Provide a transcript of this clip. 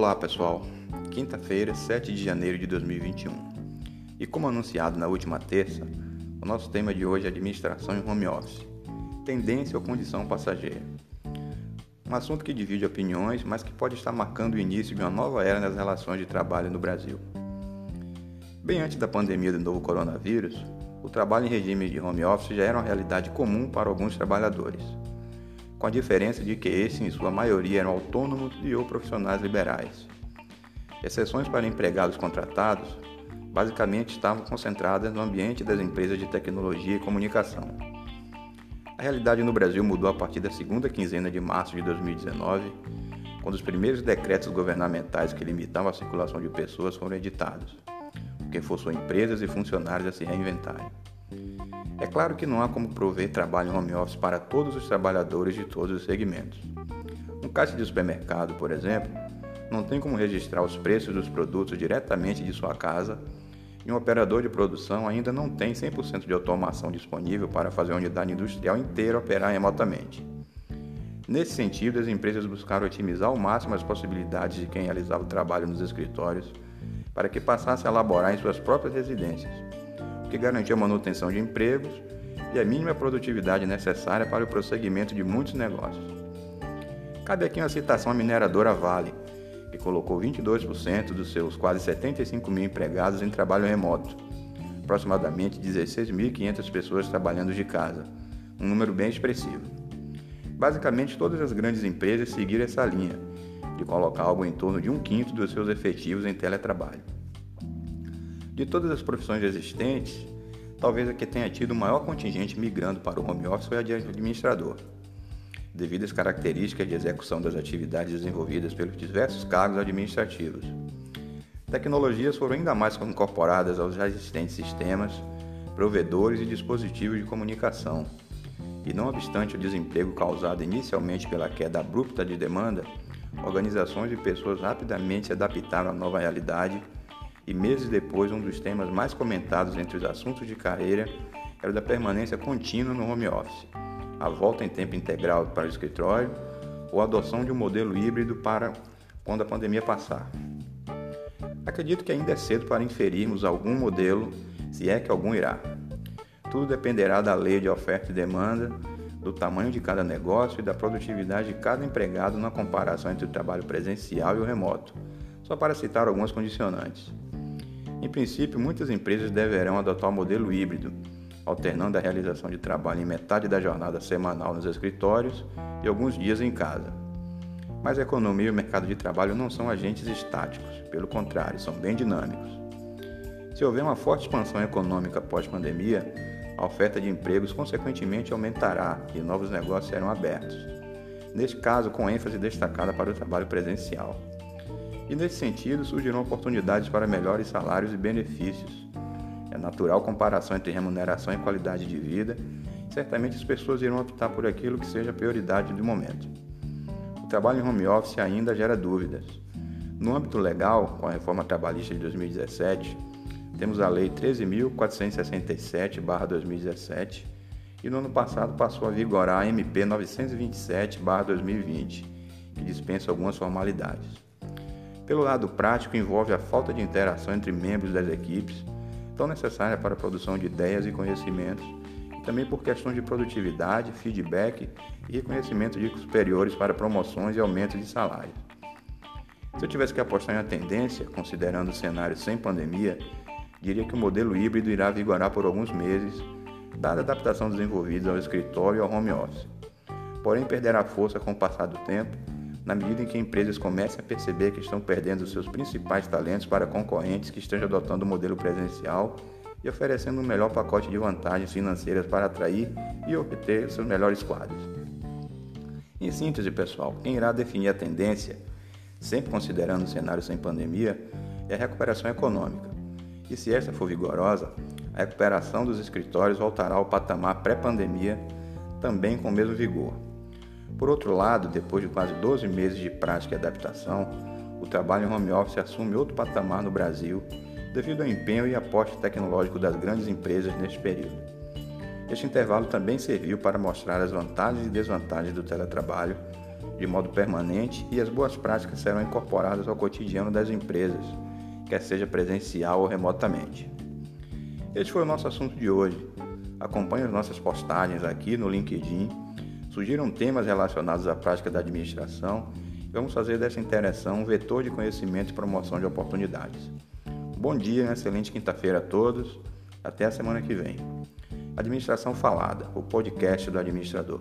Olá pessoal, quinta-feira, 7 de janeiro de 2021. E como anunciado na última terça, o nosso tema de hoje é administração em home office, tendência ou condição passageira. Um assunto que divide opiniões, mas que pode estar marcando o início de uma nova era nas relações de trabalho no Brasil. Bem antes da pandemia do novo coronavírus, o trabalho em regime de home office já era uma realidade comum para alguns trabalhadores com a diferença de que esses, em sua maioria, eram autônomos e ou profissionais liberais. Exceções para empregados contratados basicamente estavam concentradas no ambiente das empresas de tecnologia e comunicação. A realidade no Brasil mudou a partir da segunda quinzena de março de 2019, quando os primeiros decretos governamentais que limitavam a circulação de pessoas foram editados, o que forçou empresas e funcionários a se reinventarem. É claro que não há como prover trabalho home office para todos os trabalhadores de todos os segmentos. Um caixa de supermercado, por exemplo, não tem como registrar os preços dos produtos diretamente de sua casa e um operador de produção ainda não tem 100% de automação disponível para fazer a unidade industrial inteira operar remotamente. Nesse sentido, as empresas buscaram otimizar ao máximo as possibilidades de quem realizava o trabalho nos escritórios para que passasse a elaborar em suas próprias residências que garantia a manutenção de empregos e a mínima produtividade necessária para o prosseguimento de muitos negócios. Cabe aqui uma citação à mineradora Vale, que colocou 22% dos seus quase 75 mil empregados em trabalho remoto, aproximadamente 16.500 pessoas trabalhando de casa, um número bem expressivo. Basicamente, todas as grandes empresas seguiram essa linha, de colocar algo em torno de um quinto dos seus efetivos em teletrabalho. De todas as profissões existentes, talvez a que tenha tido o maior contingente migrando para o home office foi a de administrador, devido às características de execução das atividades desenvolvidas pelos diversos cargos administrativos. Tecnologias foram ainda mais incorporadas aos já existentes sistemas, provedores e dispositivos de comunicação. E não obstante o desemprego causado inicialmente pela queda abrupta de demanda, organizações e pessoas rapidamente se adaptaram à nova realidade e meses depois, um dos temas mais comentados entre os assuntos de carreira era o da permanência contínua no home office, a volta em tempo integral para o escritório ou a adoção de um modelo híbrido para quando a pandemia passar. Acredito que ainda é cedo para inferirmos algum modelo, se é que algum irá. Tudo dependerá da lei de oferta e demanda, do tamanho de cada negócio e da produtividade de cada empregado na comparação entre o trabalho presencial e o remoto, só para citar algumas condicionantes. Em princípio, muitas empresas deverão adotar o modelo híbrido, alternando a realização de trabalho em metade da jornada semanal nos escritórios e alguns dias em casa. Mas a economia e o mercado de trabalho não são agentes estáticos, pelo contrário, são bem dinâmicos. Se houver uma forte expansão econômica pós-pandemia, a oferta de empregos consequentemente aumentará e novos negócios serão abertos. Neste caso, com ênfase destacada para o trabalho presencial e, nesse sentido, surgirão oportunidades para melhores salários e benefícios. É natural comparação entre remuneração e qualidade de vida. Certamente as pessoas irão optar por aquilo que seja a prioridade do momento. O trabalho em home office ainda gera dúvidas. No âmbito legal, com a reforma trabalhista de 2017, temos a Lei 13.467-2017 e no ano passado passou a vigorar a MP 927-2020, que dispensa algumas formalidades. Pelo lado prático, envolve a falta de interação entre membros das equipes, tão necessária para a produção de ideias e conhecimentos, e também por questões de produtividade, feedback e reconhecimento de superiores para promoções e aumentos de salários. Se eu tivesse que apostar em uma tendência, considerando o cenário sem pandemia, diria que o modelo híbrido irá vigorar por alguns meses, dada a adaptação desenvolvida ao escritório e ao home office. Porém, perderá força com o passar do tempo na medida em que empresas comecem a perceber que estão perdendo seus principais talentos para concorrentes que estejam adotando o modelo presencial e oferecendo um melhor pacote de vantagens financeiras para atrair e obter seus melhores quadros. Em síntese, pessoal, quem irá definir a tendência, sempre considerando o cenário sem pandemia, é a recuperação econômica. E se esta for vigorosa, a recuperação dos escritórios voltará ao patamar pré-pandemia, também com o mesmo vigor. Por outro lado, depois de quase 12 meses de prática e adaptação, o trabalho em home office assume outro patamar no Brasil devido ao empenho e aporte tecnológico das grandes empresas neste período. Este intervalo também serviu para mostrar as vantagens e desvantagens do teletrabalho, de modo permanente e as boas práticas serão incorporadas ao cotidiano das empresas, quer seja presencial ou remotamente. Este foi o nosso assunto de hoje. Acompanhe as nossas postagens aqui no LinkedIn, sugiram temas relacionados à prática da administração e vamos fazer dessa interação um vetor de conhecimento e promoção de oportunidades. Bom dia, uma excelente quinta-feira a todos. Até a semana que vem. Administração Falada, o podcast do administrador.